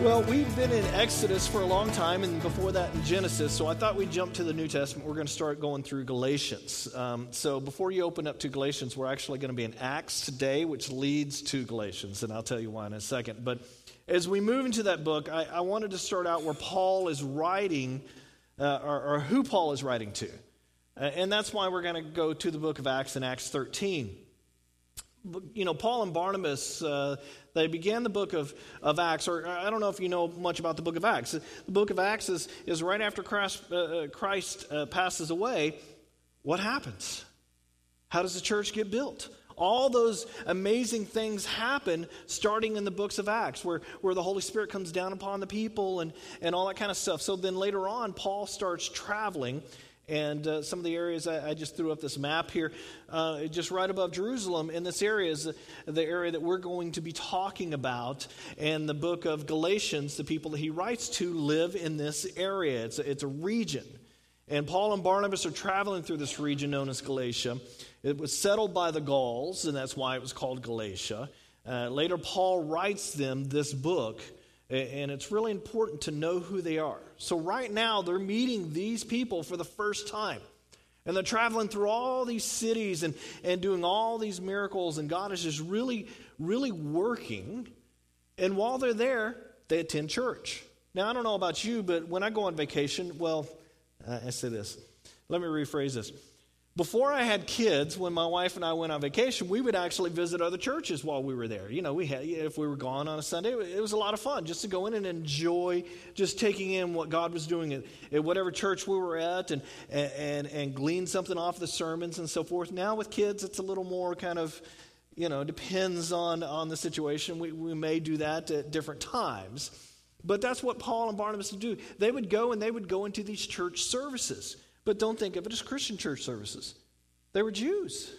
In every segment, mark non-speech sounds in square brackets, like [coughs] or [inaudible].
Well, we've been in Exodus for a long time, and before that in Genesis. So I thought we'd jump to the New Testament. We're going to start going through Galatians. Um, so before you open up to Galatians, we're actually going to be in Acts today, which leads to Galatians, and I'll tell you why in a second. But as we move into that book, I, I wanted to start out where Paul is writing, uh, or, or, who Paul is writing to. Uh, and that's why we're going to go to the book of Acts in Acts 13 you know, Paul and Barnabas, uh, they began the book of, of Acts, or I don't know if you know much about the book of Acts. The book of Acts is, is right after Christ, uh, uh, Christ uh, passes away. What happens? How does the church get built? All those amazing things happen starting in the books of Acts, where, where the Holy Spirit comes down upon the people and, and all that kind of stuff. So then later on, Paul starts traveling and uh, some of the areas I, I, just threw up this map here, uh, just right above Jerusalem. In this area is the area that we're going to be talking about. And the book of Galatians, the people that he writes to live in this area. It's a, it's a region. And Paul and Barnabas are traveling through this region known as Galatia. It was settled by the Gauls, and that's why it was called Galatia. Uh, later, Paul writes them this book and it's really important to know who they are. So, right now, they're meeting these people for the first time. And they're traveling through all these cities and, and doing all these miracles, and God is just really, really working. And while they're there, they attend church. Now, I don't know about you, but when I go on vacation, well, uh, I say this. Let me rephrase this. Before I had kids, when my wife and I went on vacation, we would actually visit other churches while we were there. You know, we had if we were gone on a Sunday, it was a lot of fun just to go in and enjoy just taking in what God was doing at, at whatever church we were at and, and and glean something off the sermons and so forth. Now with kids, it's a little more kind of you know depends on on the situation. We we may do that at different times, but that's what Paul and Barnabas would do. They would go and they would go into these church services. But don't think of it as Christian church services. They were Jews.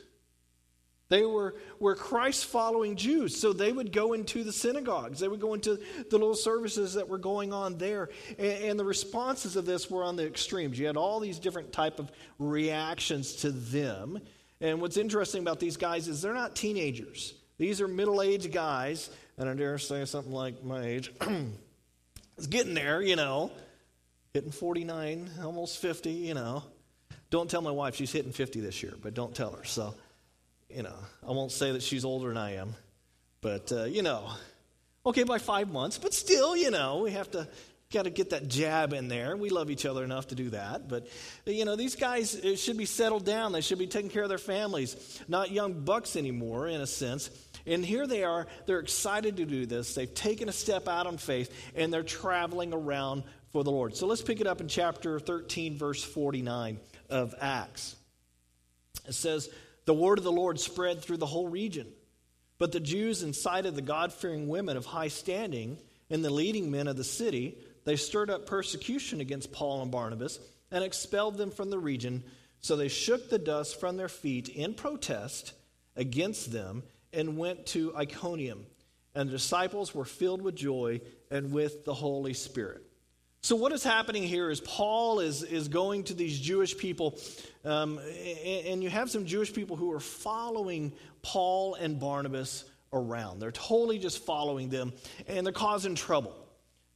They were, were Christ following Jews. So they would go into the synagogues. They would go into the little services that were going on there. And, and, the responses of this were on the extremes. You had all these different type of reactions to them. And what's interesting about these guys is they're not teenagers. These are middle-aged guys, and I dare say something like my age. [clears throat] it's getting there, you know hitting 49, almost 50, you know. Don't tell my wife she's hitting 50 this year, but don't tell her. So, you know, I won't say that she's older than I am, but, uh, you know, okay, by five months, but still, you know, we have to got to get that jab in there. We love each other enough to do that. But, you know, these guys should be settled down. They should be taking care of their families, not young bucks anymore, in a sense. And here they are. They're excited to do this. They've taken a step out on faith, and they're traveling around for the Lord. So let's pick it up in chapter 13, verse 49 of Acts. It says, The word of the Lord spread through the whole region. But the Jews incited the God fearing women of high standing and the leading men of the city. They stirred up persecution against Paul and Barnabas and expelled them from the region. So they shook the dust from their feet in protest against them and went to Iconium. And the disciples were filled with joy and with the Holy Spirit. So, what is happening here is Paul is, is going to these Jewish people, um, and, and you have some Jewish people who are following Paul and Barnabas around. They're totally just following them, and they're causing trouble.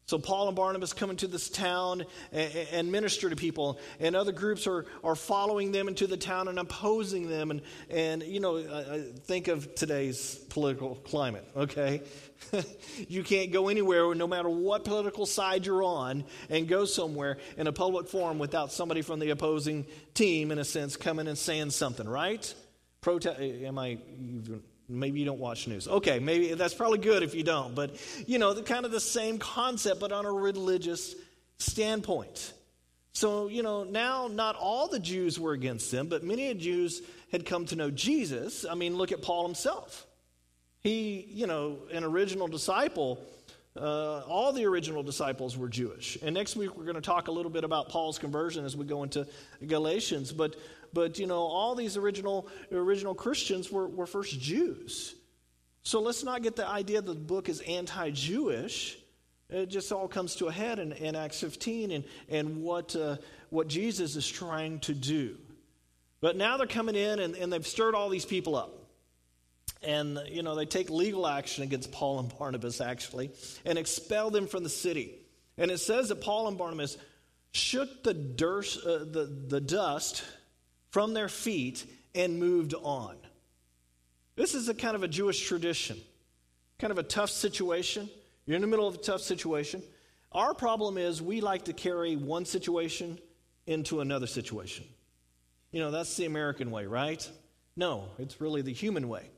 So Paul and Barnabas come into this town and, and, minister to people, and other groups are, are following them into the town and opposing them. And, and you know, i think of today's political climate, okay? [laughs] you can't go anywhere, no matter what political side you're on, and go somewhere in a public forum without somebody from the opposing team, in a sense, coming and saying something, right? Am I Maybe you don't watch news. Okay, maybe that's probably good if you don't. But, you know, the, kind of the same concept, but on a religious standpoint. So, you know, now not all the Jews were against them, but many of the Jews had come to know Jesus. I mean, look at Paul himself. He, you know, an original disciple, uh, all the original disciples were Jewish. And next week we're going to talk a little bit about Paul's conversion as we go into Galatians. But but you know, all these original original Christians were, were first Jews. So let's not get the idea that the book is anti-Jewish. It just all comes to a head in, in Acts 15 and, and what, uh, what Jesus is trying to do. But now they're coming in and, and they've stirred all these people up. and you know they take legal action against Paul and Barnabas actually and expel them from the city. And it says that Paul and Barnabas shook the, dirt, uh, the, the dust from their feet and moved on. This is a kind of a Jewish tradition, kind of a tough situation. You're in the middle of a tough situation. Our problem is we like to carry one situation into another situation. You know, that's the American way, right? No, it's really the human way.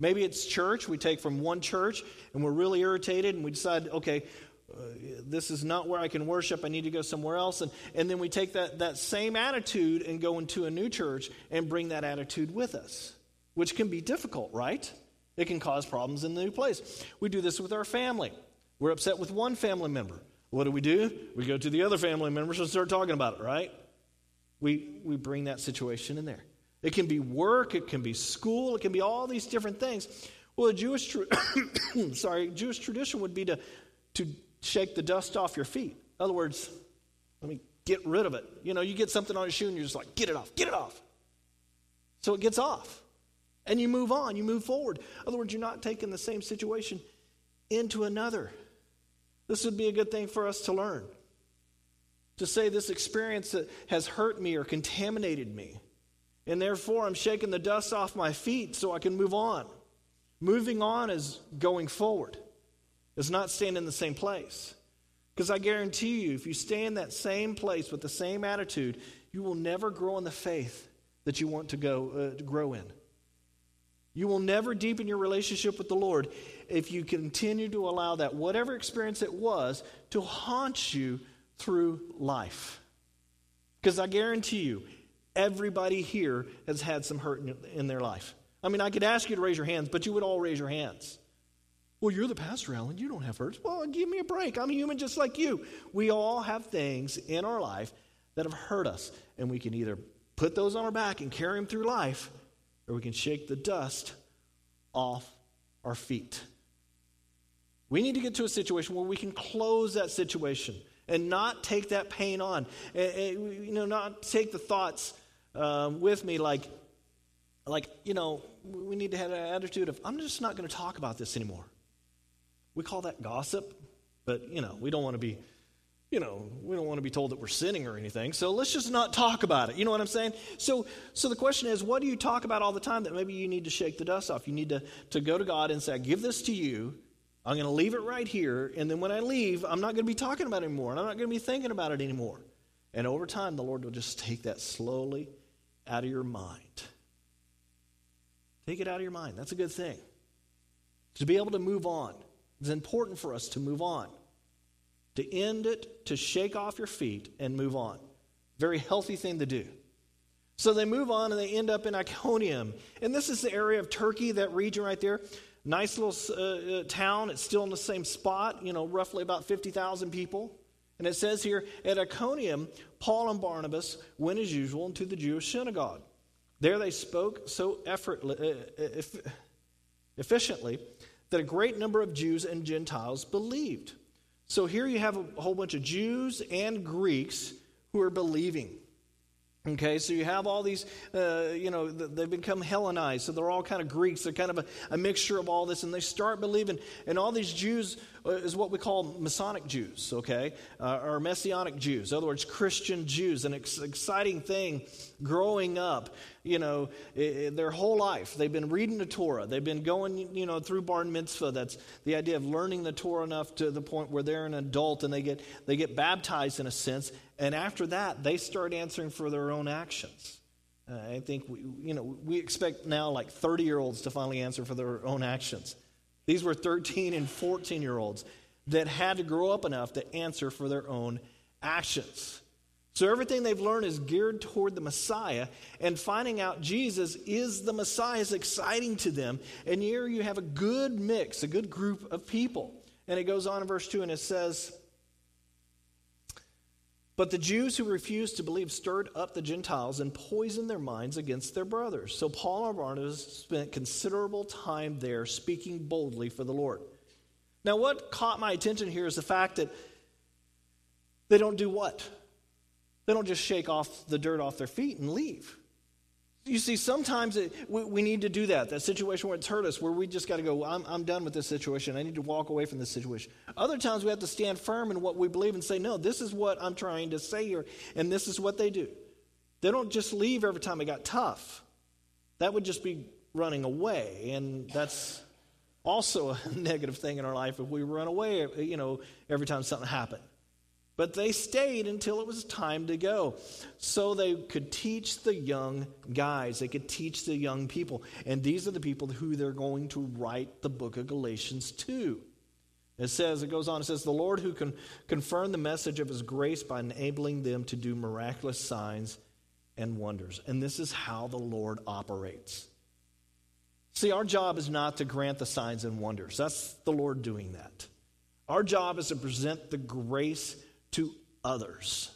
Maybe it's church. We take from one church and we're really irritated and we decide, okay, Uh, this is not where I can worship. I need to go somewhere else. And, and then we take that, that same attitude and go into a new church and bring that attitude with us, which can be difficult, right? It can cause problems in the new place. We do this with our family. We're upset with one family member. What do we do? We go to the other family members and start talking about it, right? We, we bring that situation in there. It can be work, it can be school, it can be all these different things. Well, a Jewish, tra- [coughs] sorry, Jewish tradition would be to, to shake the dust off your feet. In other words, let me get rid of it. You know, you get something on your shoe and you're just like, get it off, get it off. So it gets off. And you move on, you move forward. In other words, you're not taking the same situation into another. This would be a good thing for us to learn. To say this experience has hurt me or contaminated me. And therefore, I'm shaking the dust off my feet so I can move on. Moving on is going forward. It's not staying in the same place. Because I guarantee you, if you stay in that same place with the same attitude, you will never grow in the faith that you want to go uh, to grow in. You will never deepen your relationship with the Lord if you continue to allow that, whatever experience it was, to haunt you through life. Because I guarantee you, everybody here has had some hurt in, in their life. I mean, I could ask you to raise your hands, but you would all raise your hands. Well, you're the pastor, Alan. You don't have hurts. Well, give me a break. I'm a human just like you. We all have things in our life that have hurt us, and we can either put those on our back and carry them through life, or we can shake the dust off our feet. We need to get to a situation where we can close that situation and not take that pain on. And, and, you know, not take the thoughts um, with me like, like, you know, we need to have an attitude of, I'm just not going to talk about this anymore. We call that gossip, but, you know, we don't want to be, you know, we don't want to be told that we're sinning or anything. So let's just not talk about it. You know what I'm saying? So, so the question is, what do you talk about all the time that maybe you need to shake the dust off? You need to, to go to God and say, I give this to you. I'm going to leave it right here. And then when I leave, I'm not going to be talking about it anymore. And I'm not going to be thinking about it anymore. And over time, the Lord will just take that slowly out of your mind. Take it out of your mind. That's a good thing. To be able to move on. It's important for us to move on, to end it, to shake off your feet and move on. Very healthy thing to do. So they move on and they end up in Iconium. And this is the area of Turkey, that region right there. Nice little uh, uh town. It's still in the same spot, you know, roughly about 50,000 people. And it says here at Iconium, Paul and Barnabas went as usual into the Jewish synagogue. There they spoke so effortless, uh, uh efficiently that a great number of Jews and Gentiles believed. So here you have a whole bunch of Jews and Greeks who are believing. Okay, so you have all these, uh, you know, they've become Hellenized, so they're all kind of Greeks. They're kind of a, a mixture of all this, and they start believing. And all these Jews uh, is what we call Masonic Jews, okay, uh, or Messianic Jews. In other words, Christian Jews. An ex- exciting thing growing up, you know, their whole life. They've been reading the Torah. They've been going, you know, through Bar Mitzvah. That's the idea of learning the Torah enough to the point where they're an adult and they get they get baptized in a sense and after that, they start answering for their own actions. Uh, I think we, you know we expect now like 30 year olds to finally answer for their own actions. These were 13 and 14 year olds that had to grow up enough to answer for their own actions. So everything they've learned is geared toward the Messiah, and finding out Jesus is the Messiah is exciting to them. And here you have a good mix, a good group of people. And it goes on in verse 2 and it says, but the Jews who refused to believe stirred up the Gentiles and poisoned their minds against their brothers. So Paul and Barnabas spent considerable time there speaking boldly for the Lord. Now, what caught my attention here is the fact that they don't do what? They don't just shake off the dirt off their feet and leave. You see, sometimes it, we, we, need to do that. That situation where it's hurt us, where we just got to go, I'm, I'm done with this situation. I need to walk away from this situation. Other times we have to stand firm in what we believe and say, no, this is what I'm trying to say here, and this is what they do. They don't just leave every time it got tough. That would just be running away, and that's also a [laughs] negative thing in our life if we run away, you know, every time something happened. But they stayed until it was time to go. So they could teach the young guys, they could teach the young people. And these are the people who they're going to write the book of Galatians to. It says, it goes on, it says, the Lord who can confirm the message of his grace by enabling them to do miraculous signs and wonders. And this is how the Lord operates. See, our job is not to grant the signs and wonders. That's the Lord doing that. Our job is to present the grace to others.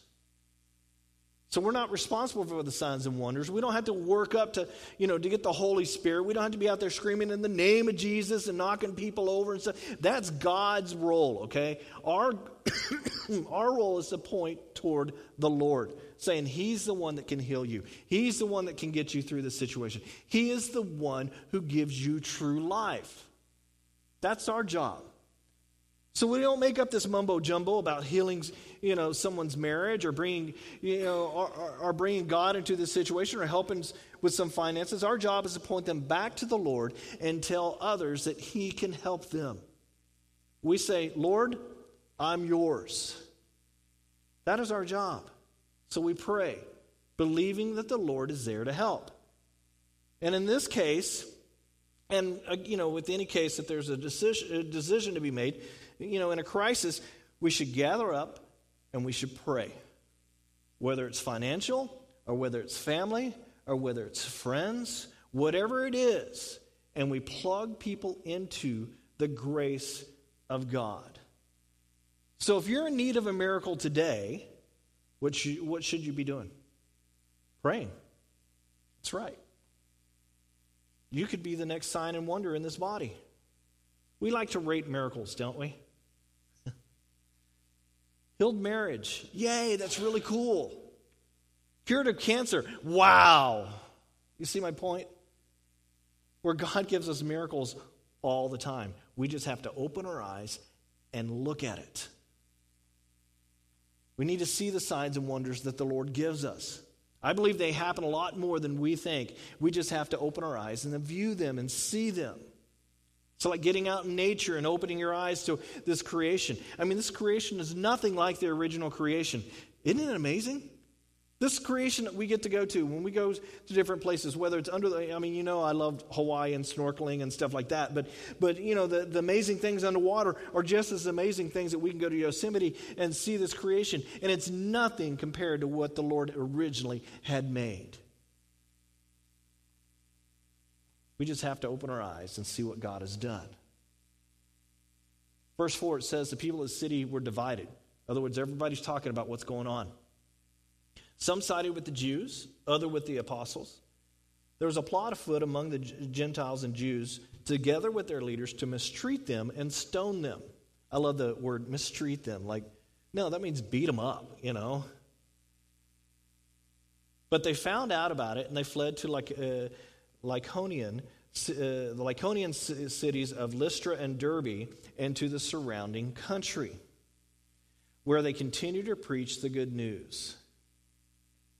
So we're not responsible for the signs and wonders. We don't have to work up to, you know, to get the Holy Spirit. We don't have to be out there screaming in the name of Jesus and knocking people over and stuff. That's God's role, okay? Our [coughs] our role is to point toward the Lord, saying he's the one that can heal you. He's the one that can get you through the situation. He is the one who gives you true life. That's our job. So we don't make up this mumbo jumbo about healing, you know, someone's marriage or bringing, you know, or, or, bringing God into the situation or helping with some finances. Our job is to point them back to the Lord and tell others that He can help them. We say, Lord, I'm yours. That is our job. So we pray, believing that the Lord is there to help. And in this case, and uh, you know, with any case that there's a decision, a decision to be made, you know, in a crisis, we should gather up and we should pray. Whether it's financial, or whether it's family, or whether it's friends, whatever it is, and we plug people into the grace of God. So if you're in need of a miracle today, what should, what should you be doing? Praying. That's right. You could be the next sign and wonder in this body. We like to rate miracles, don't we? Healed marriage. Yay, that's really cool. Cured of cancer. Wow. You see my point? Where God gives us miracles all the time. We just have to open our eyes and look at it. We need to see the signs and wonders that the Lord gives us. I believe they happen a lot more than we think. We just have to open our eyes and view them and see them. So, like getting out in nature and opening your eyes to this creation. I mean, this creation is nothing like the original creation. Isn't it amazing? This creation that we get to go to when we go to different places, whether it's under the, I mean, you know, I love Hawaii and snorkeling and stuff like that, but, but you know, the, the amazing things underwater are just as amazing things that we can go to Yosemite and see this creation. And it's nothing compared to what the Lord originally had made. We just have to open our eyes and see what God has done. Verse 4, it says the people of the city were divided. In other words, everybody's talking about what's going on. Some sided with the Jews, other with the apostles. There was a plot afoot among the Gentiles and Jews, together with their leaders, to mistreat them and stone them. I love the word mistreat them. Like, no, that means beat them up, you know. But they found out about it and they fled to like uh, Lycaonian, uh, the Lycaonian cities of Lystra and Derbe, and to the surrounding country, where they continue to preach the good news.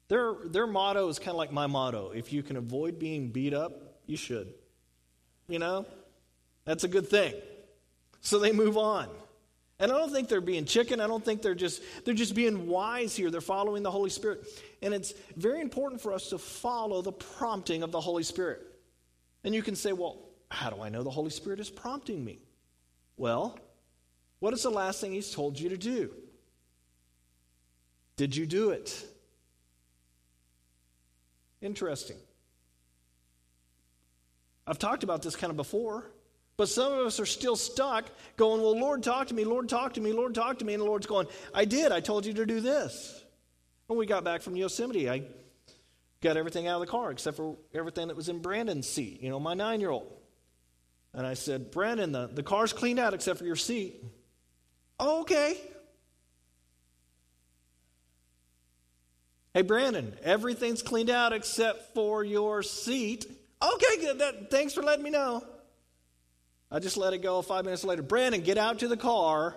Their, their motto is kind of like my motto if you can avoid being beat up, you should. You know? That's a good thing. So they move on. And I don't think they're being chicken. I don't think they're just they're just being wise here. They're following the Holy Spirit. And it's very important for us to follow the prompting of the Holy Spirit. And you can say, "Well, how do I know the Holy Spirit is prompting me?" Well, what is the last thing he's told you to do? Did you do it? Interesting. I've talked about this kind of before. But some of us are still stuck going, Well, Lord, talk to me, Lord, talk to me, Lord, talk to me. And the Lord's going, I did. I told you to do this. When we got back from Yosemite, I got everything out of the car except for everything that was in Brandon's seat, you know, my nine year old. And I said, Brandon, the, the car's cleaned out except for your seat. Oh, okay. Hey, Brandon, everything's cleaned out except for your seat. Okay, good. That, thanks for letting me know. I just let it go five minutes later. Brandon, get out to the car.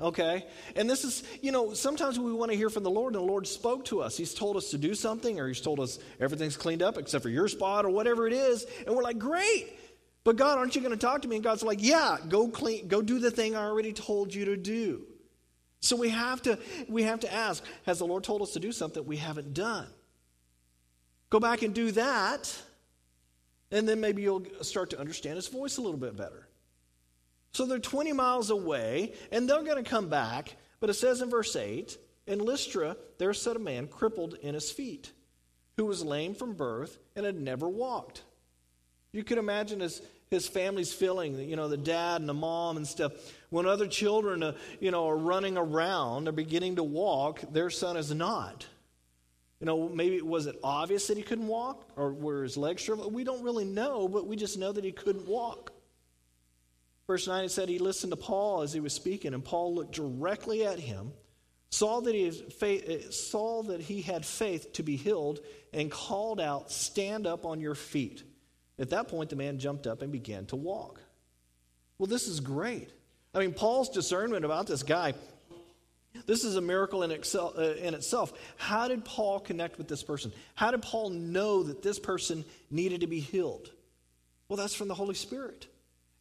Okay? And this is, you know, sometimes we want to hear from the Lord, and the Lord spoke to us. He's told us to do something, or He's told us everything's cleaned up except for your spot, or whatever it is. And we're like, great. But God, aren't you going to talk to me? And God's like, yeah, go clean, go do the thing I already told you to do. So we have to, we have to ask, has the Lord told us to do something we haven't done? Go back and do that, and then maybe you'll start to understand His voice a little bit better. So they're 20 miles away, and they're going to come back. But it says in verse 8 In Lystra, there sat a man crippled in his feet, who was lame from birth and had never walked. You can imagine his, his family's feeling, you know, the dad and the mom and stuff. When other children, uh, you know, are running around, they're beginning to walk, their son is not. You know, maybe was it obvious that he couldn't walk, or were his legs shriveled? We don't really know, but we just know that he couldn't walk. Verse 9, it said he listened to Paul as he was speaking, and Paul looked directly at him, saw that he, faith, saw that he had faith to be healed, and called out, Stand up on your feet. At that point, the man jumped up and began to walk. Well, this is great. I mean, Paul's discernment about this guy, this is a miracle in, excel, uh, in itself. How did Paul connect with this person? How did Paul know that this person needed to be healed? Well, that's from the Holy Spirit.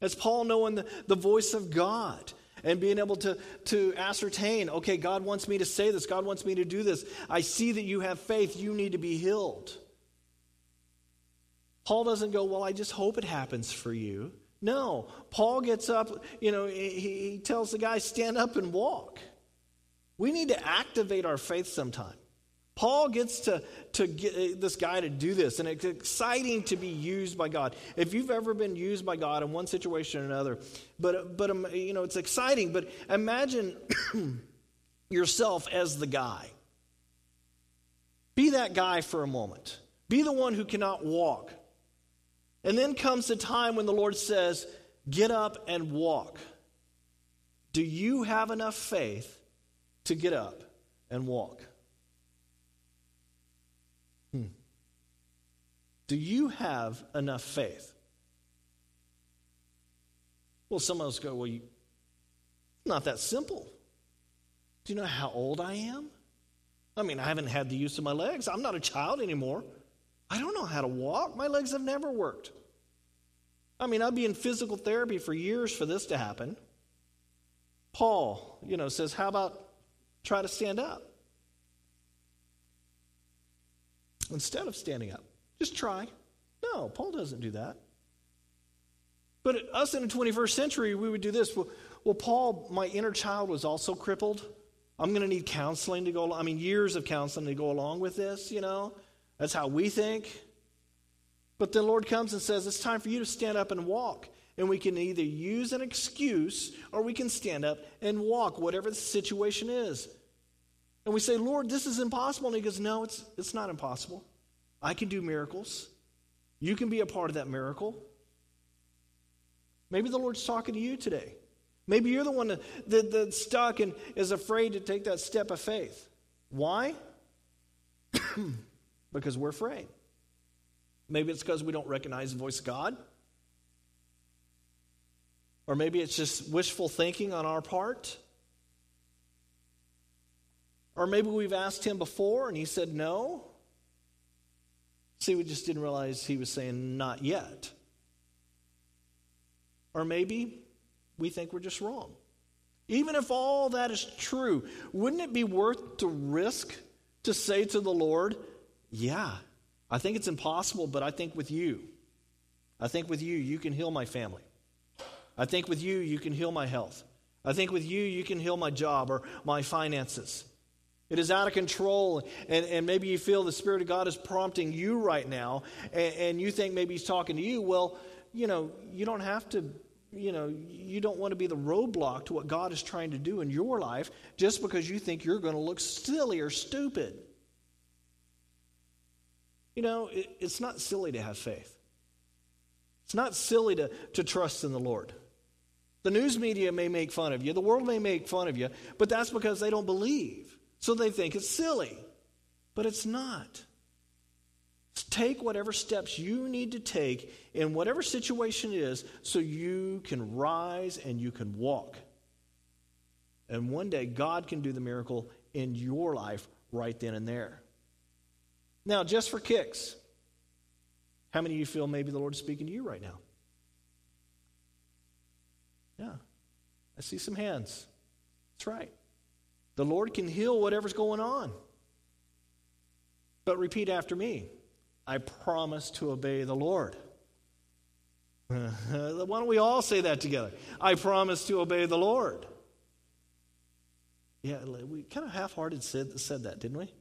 As Paul knowing the, the voice of God and being able to, to ascertain, okay, God wants me to say this, God wants me to do this. I see that you have faith, you need to be healed. Paul doesn't go, well, I just hope it happens for you. No, Paul gets up, you know, he, he tells the guy, stand up and walk. We need to activate our faith sometime. Paul gets to, to get uh, this guy to do this, and it's exciting to be used by God. If you've ever been used by God in one situation or another, but, but um, you know, it's exciting, but imagine [clears throat] yourself as the guy. Be that guy for a moment. Be the one who cannot walk. And then comes the time when the Lord says, Get up and walk. Do you have enough faith to get up and walk? Do you have enough faith? Well, some of us go, well, you, not that simple. Do you know how old I am? I mean, I haven't had the use of my legs. I'm not a child anymore. I don't know how to walk. My legs have never worked. I mean, I'd be in physical therapy for years for this to happen. Paul, you know, says, How about try to stand up? Instead of standing up. Just try. No, Paul doesn't do that. But us in the 21st century, we would do this. Well, well Paul, my inner child was also crippled. I'm going to need counseling to go I mean, years of counseling to go along with this, you know? That's how we think. But the Lord comes and says, It's time for you to stand up and walk. And we can either use an excuse or we can stand up and walk, whatever the situation is. And we say, Lord, this is impossible. And He goes, No, it's, it's not impossible. I can do miracles. You can be a part of that miracle. Maybe the Lord's talking to you today. Maybe you're the one that, that, that's stuck and is afraid to take that step of faith. Why? [clears throat] because we're afraid. Maybe it's because we don't recognize the voice of God. Or maybe it's just wishful thinking on our part. Or maybe we've asked him before and he said no. See, we just didn't realize he was saying not yet. Or maybe we think we're just wrong. Even if all that is true, wouldn't it be worth the risk to say to the Lord, Yeah, I think it's impossible, but I think with you, I think with you, you can heal my family. I think with you, you can heal my health. I think with you, you can heal my job or my finances. It is out of control, and, and maybe you feel the Spirit of God is prompting you right now, and, and you think maybe He's talking to you. Well, you know, you don't have to, you know, you don't want to be the roadblock to what God is trying to do in your life just because you think you're going to look silly or stupid. You know, it, it's not silly to have faith, it's not silly to, to trust in the Lord. The news media may make fun of you, the world may make fun of you, but that's because they don't believe. So they think it's silly. but it's not. Take whatever steps you need to take in whatever situation it is so you can rise and you can walk. And one day, God can do the miracle in your life right then and there. Now, just for kicks, how many of you feel maybe the Lord is speaking to you right now? Yeah, I see some hands. That's right. The Lord can heal whatever's going on. But repeat after me I promise to obey the Lord. [laughs] Why don't we all say that together? I promise to obey the Lord. Yeah, we kind of half hearted said, said that, didn't we?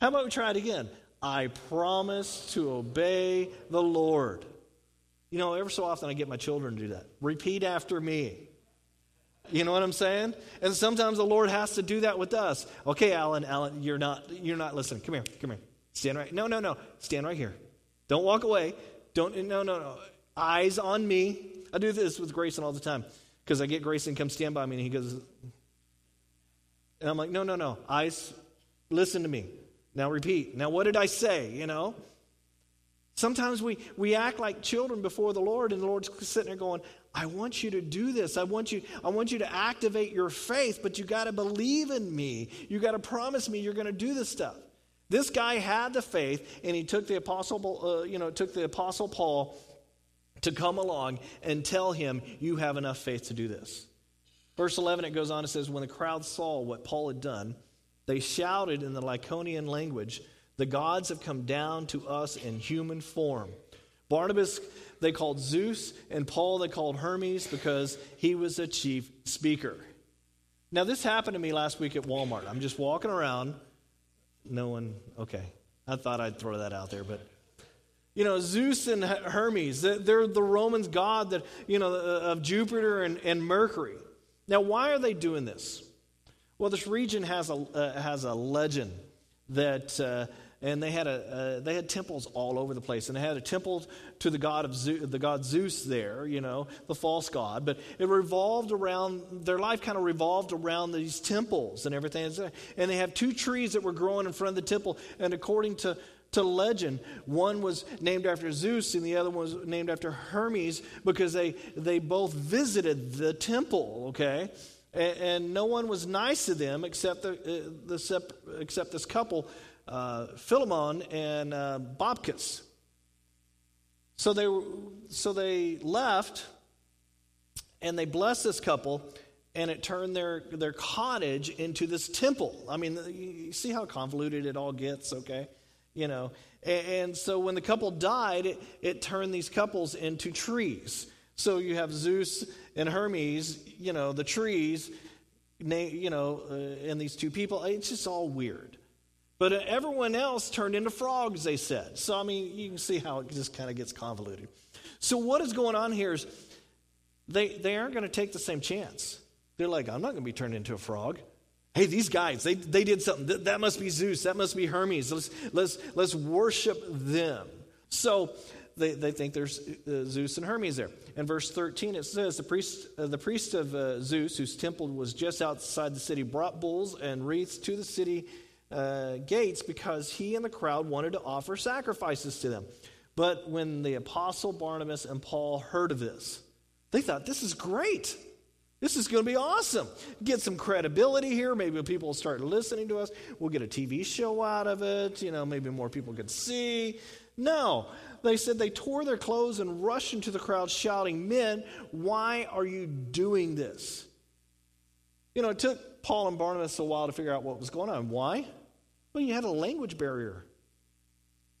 How about we try it again? I promise to obey the Lord. You know, ever so often I get my children to do that. Repeat after me. You know what I'm saying? And sometimes the Lord has to do that with us. Okay, Alan, Alan, you're not you're not listening. Come here, come here. Stand right. No, no, no. Stand right here. Don't walk away. Don't no, no, no. Eyes on me. I do this with Grayson all the time because I get Grayson come stand by me and he goes and I'm like, "No, no, no. Eyes listen to me. Now repeat. Now what did I say, you know? Sometimes we, we act like children before the Lord, and the Lord's sitting there going, I want you to do this. I want you, I want you to activate your faith, but you got to believe in me. You got to promise me you're going to do this stuff. This guy had the faith, and he took the apostle, uh, you know, took the apostle Paul to come along and tell him, "You have enough faith to do this." Verse 11, it goes on. It says, "When the crowd saw what Paul had done, they shouted in the Lycaonian language." The gods have come down to us in human form. Barnabas they called Zeus, and Paul they called Hermes because he was a chief speaker. Now, this happened to me last week at Walmart. I'm just walking around. No one, okay. I thought I'd throw that out there, but you know, Zeus and Hermes, they're the Romans' god that, you know, of Jupiter and, and Mercury. Now, why are they doing this? Well, this region has a, uh, has a legend that uh, and they had a uh, they had temples all over the place, and they had a temple to the god of Zeus, the god Zeus there, you know, the false god. But it revolved around their life, kind of revolved around these temples and everything. And they have two trees that were growing in front of the temple, and according to to legend. One was named after Zeus, and the other one was named after Hermes because they, they both visited the temple, okay? And, and no one was nice to them except, the, uh, the, except this couple uh, Philemon and uh, Baucis. So they, so they left and they blessed this couple, and it turned their, their cottage into this temple. I mean, you see how convoluted it all gets, okay? You know, and, and so when the couple died, it, it turned these couples into trees. So you have Zeus and Hermes, you know, the trees, you know, uh, and these two people. It's just all weird. But uh, everyone else turned into frogs, they said. So, I mean, you can see how it just kind of gets convoluted. So, what is going on here is they, they aren't going to take the same chance. They're like, I'm not going to be turned into a frog. Hey, these guys, they, they did something. That, that must be Zeus. That must be Hermes. Let's, let's, let's worship them. So, they, they think there's uh, Zeus and Hermes there. In verse 13, it says the priest, uh, the priest of uh, Zeus, whose temple was just outside the city, brought bulls and wreaths to the city uh, gates because he and the crowd wanted to offer sacrifices to them. But when the apostle Barnabas and Paul heard of this, they thought, this is great. This is going to be awesome. Get some credibility here. Maybe people will start listening to us. We'll get a TV show out of it. You know, maybe more people could see. No. They said they tore their clothes and rushed into the crowd shouting, Men, why are you doing this? You know, it took Paul and Barnabas a while to figure out what was going on. Why? Well, you had a language barrier.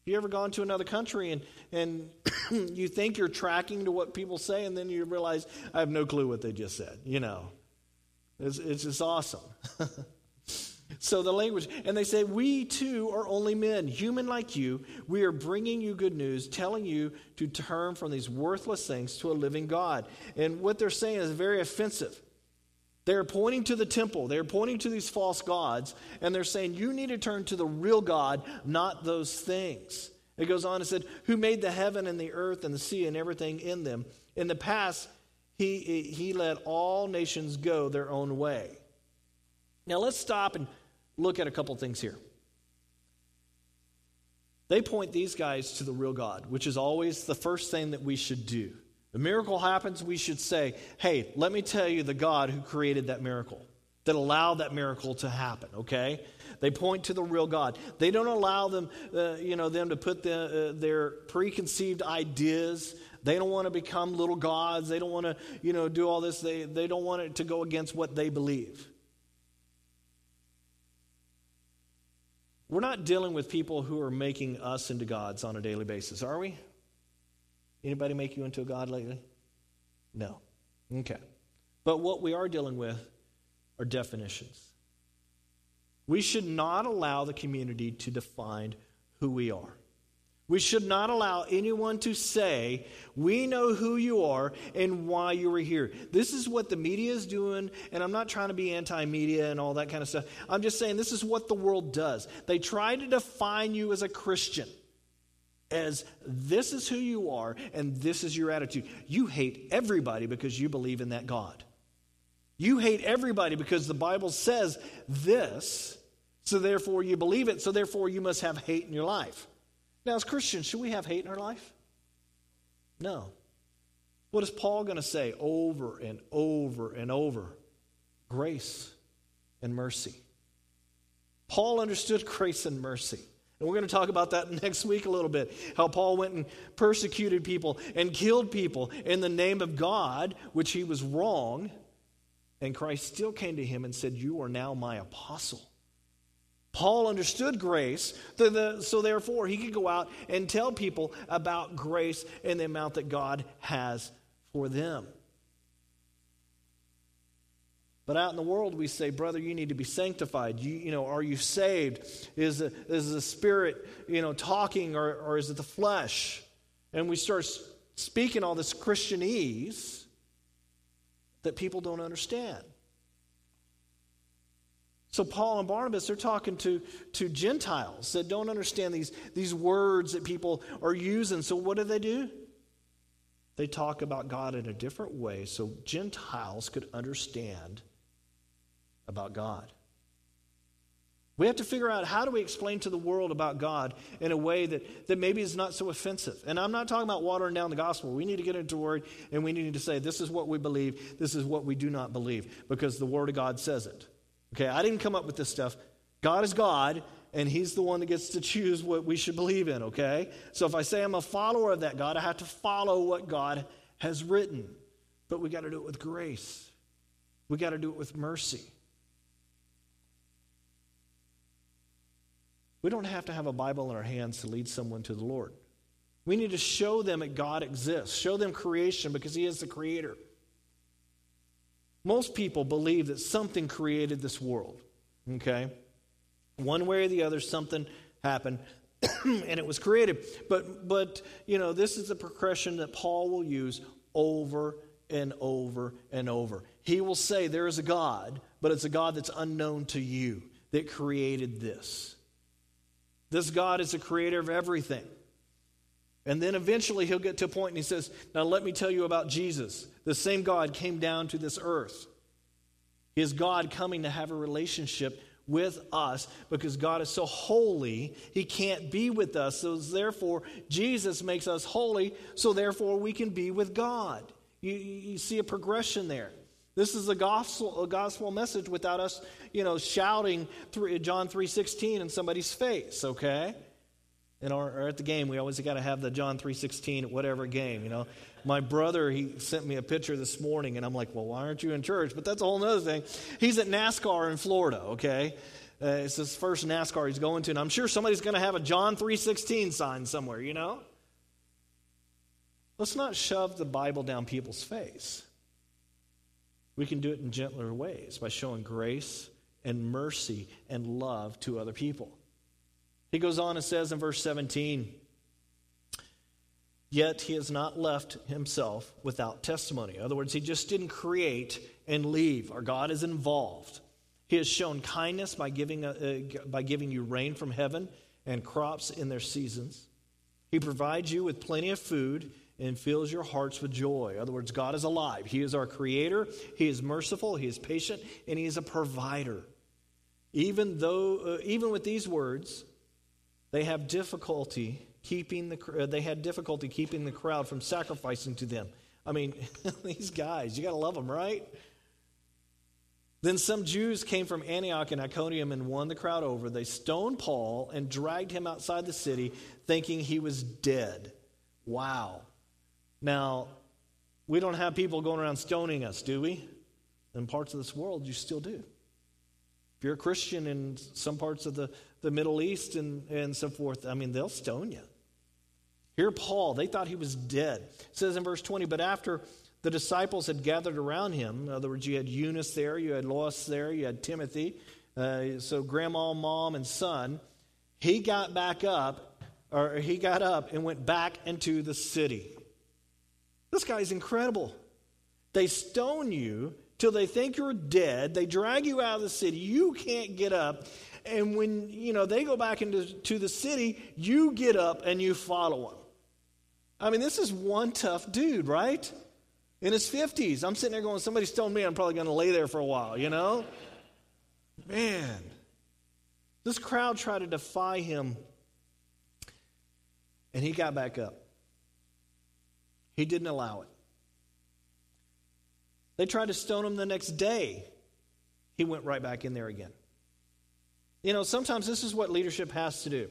You ever gone to another country and, and [clears throat] you think you're tracking to what people say, and then you realize, I have no clue what they just said, you know? It's, it's just awesome. [laughs] so the language, and they say, We too are only men, human like you. We are bringing you good news, telling you to turn from these worthless things to a living God. And what they're saying is very offensive. They're pointing to the temple, they're pointing to these false gods, and they're saying, You need to turn to the real God, not those things. It goes on and said, Who made the heaven and the earth and the sea and everything in them? In the past, he, he let all nations go their own way. Now let's stop and look at a couple things here. They point these guys to the real God, which is always the first thing that we should do. The miracle happens, we should say, Hey, let me tell you the God who created that miracle, that allowed that miracle to happen, okay? They point to the real God. They don't allow them, uh, you know, them to put the, uh, their preconceived ideas. They don't want to become little gods. They don't want to, you know, do all this. They, they don't want it to go against what they believe. We're not dealing with people who are making us into gods on a daily basis, are we? Anybody make you into a god lately? No. Okay. But what we are dealing with are definitions. We should not allow the community to define who we are. We should not allow anyone to say, We know who you are and why you are here. This is what the media is doing, and I'm not trying to be anti media and all that kind of stuff. I'm just saying this is what the world does. They try to define you as a Christian, as this is who you are and this is your attitude. You hate everybody because you believe in that God. You hate everybody because the Bible says this. So therefore, you believe it. So therefore, you must have hate in your life. Now, as Christians, should we have hate in our life? No. What is Paul going to say over and over and over? Grace and mercy. Paul understood grace and mercy. And we're going to talk about that [laughs] next week a little bit. How Paul went and persecuted people and killed people in the name of God, which he was wrong. And Christ still came to him and said, You are now my apostle. Paul understood grace, so therefore he could go out and tell people about grace and the amount that God has for them. But out in the world, we say, brother, you need to be sanctified. You, you know, are you saved? Is is the Spirit, you know, talking or, or is it the flesh? And we start speaking all this Christianese that people don't understand. So Paul and Barnabas, they're talking to, to Gentiles that don't understand these, these words that people are using. So what do they do? They talk about God in a different way so Gentiles could understand about God. We have to figure out how do we explain to the world about God in a way that, that maybe is not so offensive. And I'm not talking about watering down the gospel. We need to get into word and we need to say, this is what we believe, this is what we do not believe, because the word of God says it. Okay, I didn't come up with this stuff. God is God, and He's the one that gets to choose what we should believe in, okay? So if I say I'm a follower of that God, I have to follow what God has written. But we got to do it with grace, we got to do it with mercy. We don't have to have a Bible in our hands to lead someone to the Lord. We need to show them that God exists, show them creation because He is the creator. Most people believe that something created this world, okay? One way or the other, something happened [clears throat] and it was created. But, but, you know, this is the progression that Paul will use over and over and over. He will say there is a God, but it's a God that's unknown to you that created this. This God is the creator of everything. And then eventually he'll get to a point and he says, Now let me tell you about Jesus. The same God came down to this earth. Is God coming to have a relationship with us because God is so holy, he can't be with us. So therefore, Jesus makes us holy, so therefore we can be with God. You, you see a progression there. This is a gospel, a gospel message without us, you know, shouting through John 3.16 in somebody's face, okay? And or, at the game, we always got to have the John 3.16 at whatever game, you know. My brother, he sent me a picture this morning, and I'm like, well, why aren't you in church? But that's a whole other thing. He's at NASCAR in Florida, okay? Uh, it's his first NASCAR he's going to, and I'm sure somebody's going to have a John 3.16 sign somewhere, you know? Let's not shove the Bible down people's face. We can do it in gentler ways by showing grace and mercy and love to other people. He goes on and says in verse 17, Yet he has not left himself without testimony. In other words, he just didn't create and leave. Our God is involved. He has shown kindness by giving, uh, uh, by giving you rain from heaven and crops in their seasons. He provides you with plenty of food and fills your hearts with joy. In other words, God is alive. He is our creator. He is merciful. He is patient, and He is a provider. Even though, uh, even with these words, they have difficulty keeping the uh, they had difficulty keeping the crowd from sacrificing to them. I mean, [laughs] these guys, you got to love them, right? Then some Jews came from Antioch and Iconium and won the crowd over. They stoned Paul and dragged him outside the city, thinking he was dead. Wow. Now, we don't have people going around stoning us, do we? In parts of this world, you still do. If you're a Christian in some parts of the, the Middle East and, and so forth, I mean, they'll stone you. Here, Paul, they thought he was dead. It says in verse 20, but after the disciples had gathered around him. In other words, you had Eunice there, you had Lois there, you had Timothy. Uh, so grandma, mom, and son. He got back up, or he got up and went back into the city. This guy's incredible. They stone you till they think you're dead. They drag you out of the city. You can't get up. And when you know they go back into to the city, you get up and you follow them. I mean, this is one tough dude, right? in his 50s. I'm sitting there going, somebody stoned me, I'm probably going to lay there for a while, you know? Man, this crowd tried to defy him, and he got back up. He didn't allow it. They tried to stone him the next day. He went right back in there again. You know, sometimes this is what leadership has to do.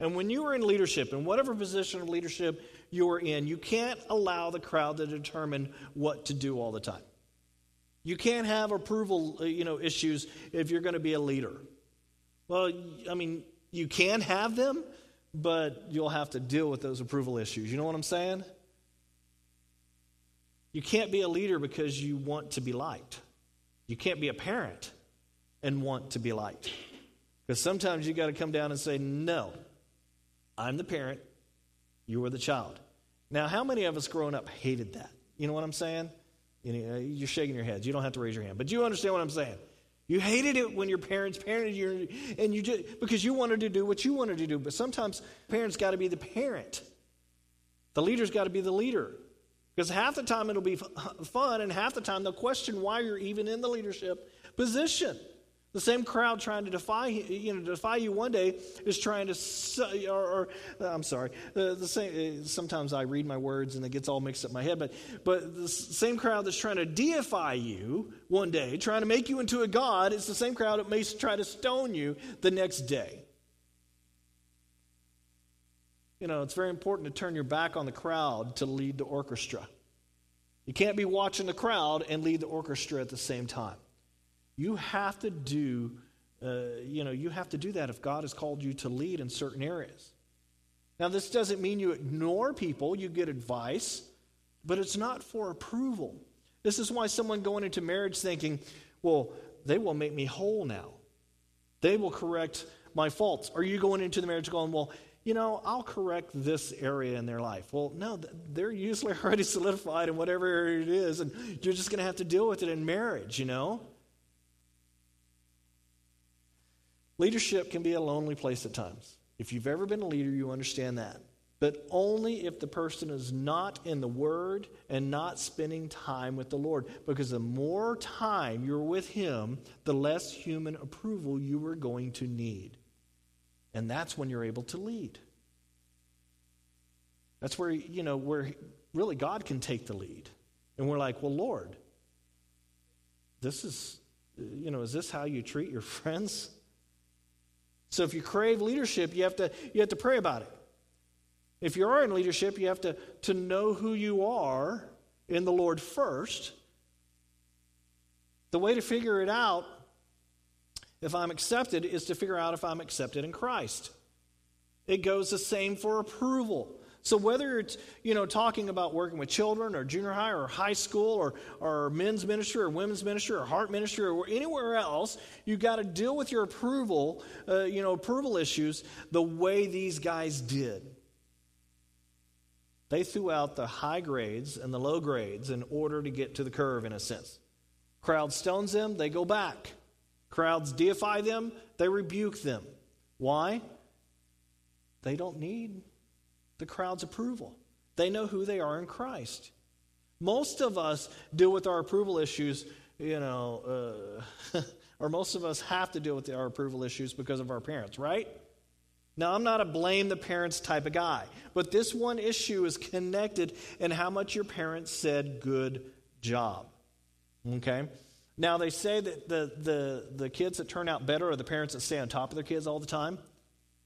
And when you are in leadership, in whatever position of leadership you're in, you can't allow the crowd to determine what to do all the time. You can't have approval, uh, you know, issues if you're going to be a leader. Well, I mean, you can have them, but you'll have to deal with those approval issues. You know what I'm saying? You can't be a leader because you want to be liked. You can't be a parent and want to be liked. Because sometimes you got to come down and say, no, I'm the parent, you are the child. Now, how many of us growing up hated that? You know what I'm saying? You you're shaking your heads. You don't have to raise your hand, but you understand what I'm saying. You hated it when your parents parented you, and you just because you wanted to do what you wanted to do. But sometimes parents got to be the parent. The leader's got to be the leader. Because half the time it'll be fun, and half the time they'll question why you're even in the leadership position. The same crowd trying to defy you know defy you one day is trying to or, or I'm sorry the, the same uh, sometimes I read my words and it gets all mixed up in my head but but the same crowd that's trying to deify you one day trying to make you into a god is the same crowd that may try to stone you the next day. You know, it's very important to turn your back on the crowd to lead the orchestra. You can't be watching the crowd and lead the orchestra at the same time. You have to do, uh, you know, you have to do that if God has called you to lead in certain areas. Now, this doesn't mean you ignore people, you get advice, but it's not for approval. This is why someone going into marriage thinking, well, they will make me whole now. They will correct my faults. Are you going into the marriage going, well, you know, I'll correct this area in their life. Well, no, they're usually [laughs] already solidified in whatever area it is, and you're just going to have to deal with it in marriage, you know? Leadership can be a lonely place at times. If you've ever been a leader, you understand that. But only if the person is not in the Word and not spending time with the Lord. Because the more time you're with Him, the less human approval you are going to need. And that's when you're able to lead. That's where, you know, where really God can take the lead. And we're like, well, Lord, this is, you know, is this how you treat your [laughs] friends? So if you crave leadership, you have to, you have to pray about it. If you are in leadership, you have to, to know who you are in the Lord first. The way to figure it out, if I'm accepted, is to figure out if I'm accepted in Christ. It goes the same for approval. So whether it's, you know, talking about working with children or junior high or high school or, or men's ministry or women's ministry or heart ministry or anywhere else, you've got to deal with your approval, uh, you know, approval issues the way these guys did. They threw out the high grades and the low grades in order to get to the curve, in a sense. Crowd stones them, they go back. Crowds deify them, they rebuke them. Why? They don't need the crowd's approval. They know who they are in Christ. Most of us deal with our approval issues, you know, uh, [laughs] or most of us have to deal with our approval issues because of our parents, right? Now, I'm not a blame the parents type of guy, but this one issue is connected in how much your parents said good job. Okay? Now, they say that the, the, the kids that turn out better are the parents that stay on top of their kids all the time.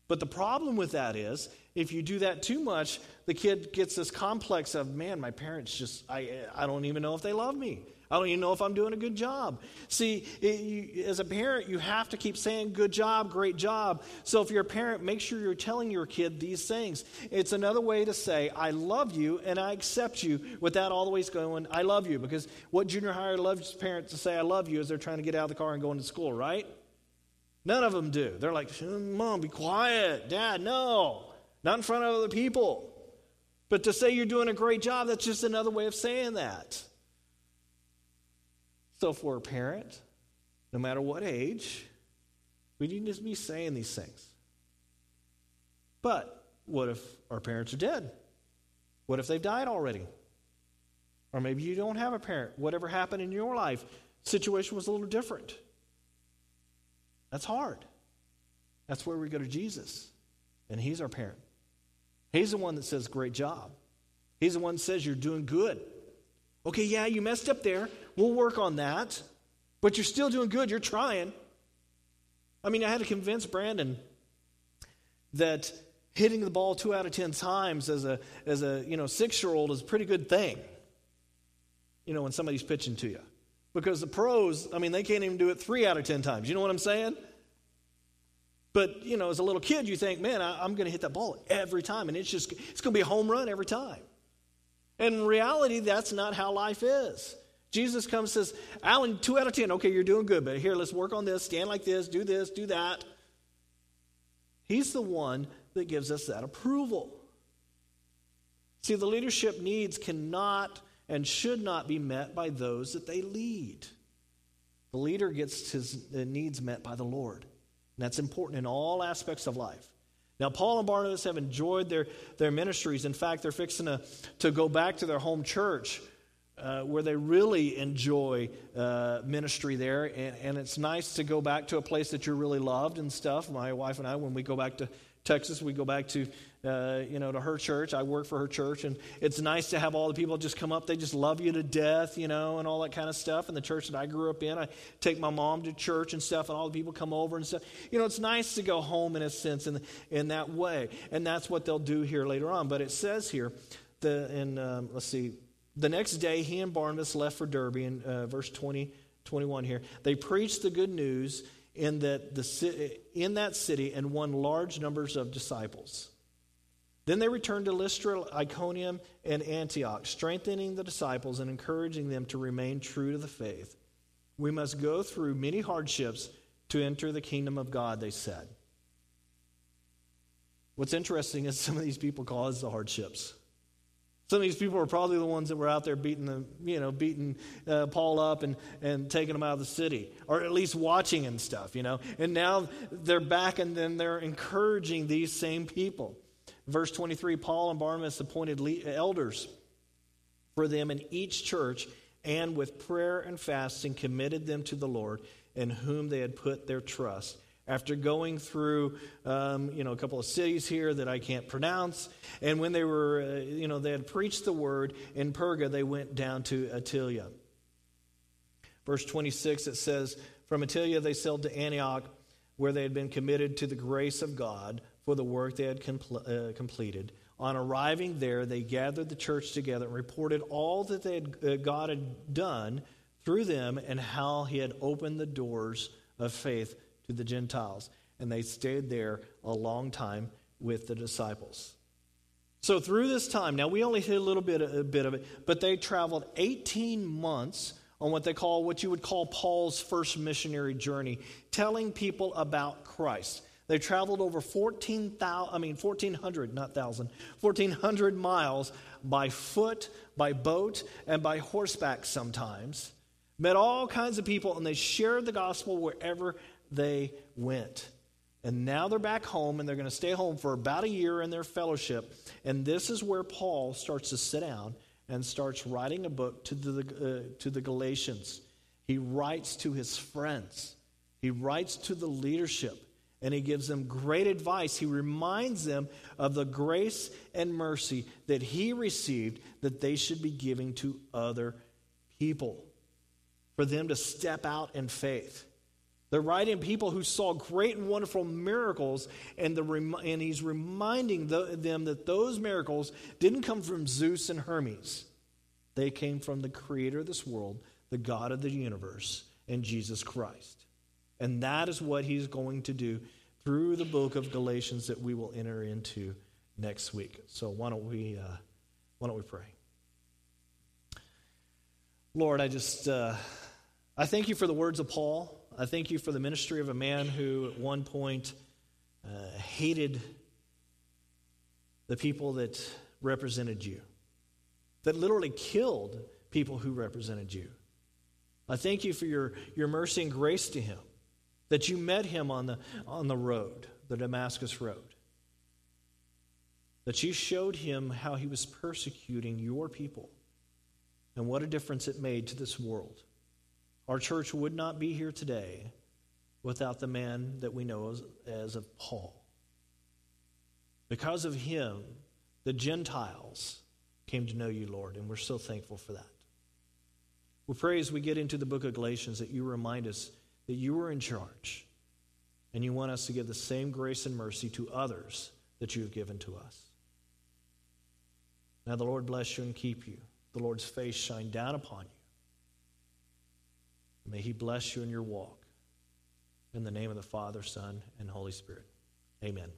But the problem with that is, if you do that too much, the kid gets this complex of, man, my parents just, I, I don't even know if they love me. I don't even know if I'm doing a good job. See, it, you, as a parent, you have to keep saying good job, great job. So if you're a parent, make sure you're telling your kid these things. It's another way to say, I love you and I accept you without always going, I love you. Because what junior higher loves parents to say, I love you, is they're trying to get out of the car and going to school, right? None of them do. They're like, Mom, be quiet. Dad, no. Not in front of other people. But to say you're doing a great job, that's just another way of saying that. So we're a parent, no matter what age, we need to be saying these things. But what if our parents are dead? What if they've died already? Or maybe you don't have a parent. Whatever happened in your life, situation was a little different. That's hard. That's where we go to Jesus. And he's our parent. He's the one that says, Great job. He's the one that says, You're doing good. Okay, yeah, you messed up there. We'll work on that. But you're still doing good. You're trying. I mean, I had to convince Brandon that hitting the ball two out of ten times as a, as a you know, six year old is a pretty good thing, you know, when somebody's pitching to you. Because the pros, I mean, they can't even do it three out of ten times. You know what I'm saying? But, you know, as a little kid, you think, man, I, am going to hit that ball every time, and it's just, it's going to be a home run every time. And in reality, that's not how life is. Jesus comes and says, Alan, two out of ten, okay, you're doing good, but here, let's work on this, stand like this, do this, do that. He's the one that gives us that approval. See, the leadership needs cannot and should not be met by those that they lead. The leader gets his needs met by the Lord. And that's important in all aspects of life. Now, Paul and Barnabas have enjoyed their, their ministries. In fact, they're fixing to, to go back to their home church uh, where they really enjoy uh, ministry there. And, and it's nice to go back to a place that you're really loved and stuff. My wife and I, when we go back to Texas, we go back to uh, you know, to her church. I work for her church, and it's nice to have all the people just come up. They just love you to death, you know, and all that kind of stuff. And the church that I grew up in, I take my mom to church and stuff, and all the people come over and stuff. You know, it's nice to go home in a sense in, in that way. And that's what they'll do here later on. But it says here, the, in, um, let's see, the next day he and Barnabas left for Derbe in uh, verse 20, 21 here. They preached the good news in that, the, in that city and won large numbers of disciples. Then they returned to Lystra, Iconium, and Antioch, strengthening the disciples and encouraging them to remain true to the faith. We must go through many hardships to enter the kingdom of God, they said. What's interesting is some of these people caused the hardships. Some of these people were probably the ones that were out there beating the, you know, beating uh, Paul up and, and taking him out of the city, or at least watching and stuff, you know. And now they're back and then they're encouraging these same people. Verse 23 Paul and Barnabas appointed elders for them in each church, and with prayer and fasting committed them to the Lord, in whom they had put their trust. After going through, um, you know, a couple of cities here that I can't pronounce, and when they were, uh, you know, they had preached the word in Perga, they went down to Attalia. Verse 26, it says, From Attalia they sailed to Antioch, where they had been committed to the grace of God for the work they had compl- uh, completed. On arriving there, they gathered the church together and reported all that they had, uh, God had done through them and how he had opened the doors of faith to the Gentiles. And they stayed there a long time with the disciples. So through this time, now we only hit a little bit, a bit of it, but they traveled 18 months on what they call what you would call Paul's first missionary journey, telling people about Christ. They traveled over 14,000, I mean 1400, not 1000, 1400 miles by foot, by boat, and by horseback sometimes. Met all kinds of people and they shared the gospel wherever they went. And now they're back home and they're going to stay home for about a year in their fellowship. And this is where Paul starts to sit down and starts writing a book to the, uh, to the Galatians. He writes to his friends, he writes to the leadership. and he gives them great advice. He reminds them of the grace and mercy that he received that they should be giving to other people, for them to step out in faith. They're writing people who saw great and wonderful miracles, and, the, and he's reminding the, them that those miracles didn't come from Zeus and Hermes. They came from the creator of this world, the God of the universe, and Jesus Christ. And that is what he's going to do through the book of Galatians that we will enter into next week. So why don't we, uh, why don't we pray? Lord, I just uh, I thank you for the words of Paul. I thank you for the ministry of a man who at one point uh, hated the people that represented you, that literally killed people who represented you. I thank you for your, your mercy and grace to him that you met him on the, on the road, the Damascus Road. That you showed him how he was persecuting your people and what a difference it made to this world. Our church would not be here today without the man that we know as, as of Paul. Because of him, the Gentiles came to know you, Lord, and we're so thankful for that. We pray as we get into the book of Galatians that you remind us that you are in charge and you want us to give the same grace and mercy to others that you have given to us. Now the Lord bless you and keep you. The Lord's face shine down upon you. May he bless you in your walk. In the name of the Father, Son, and Holy Spirit. Amen.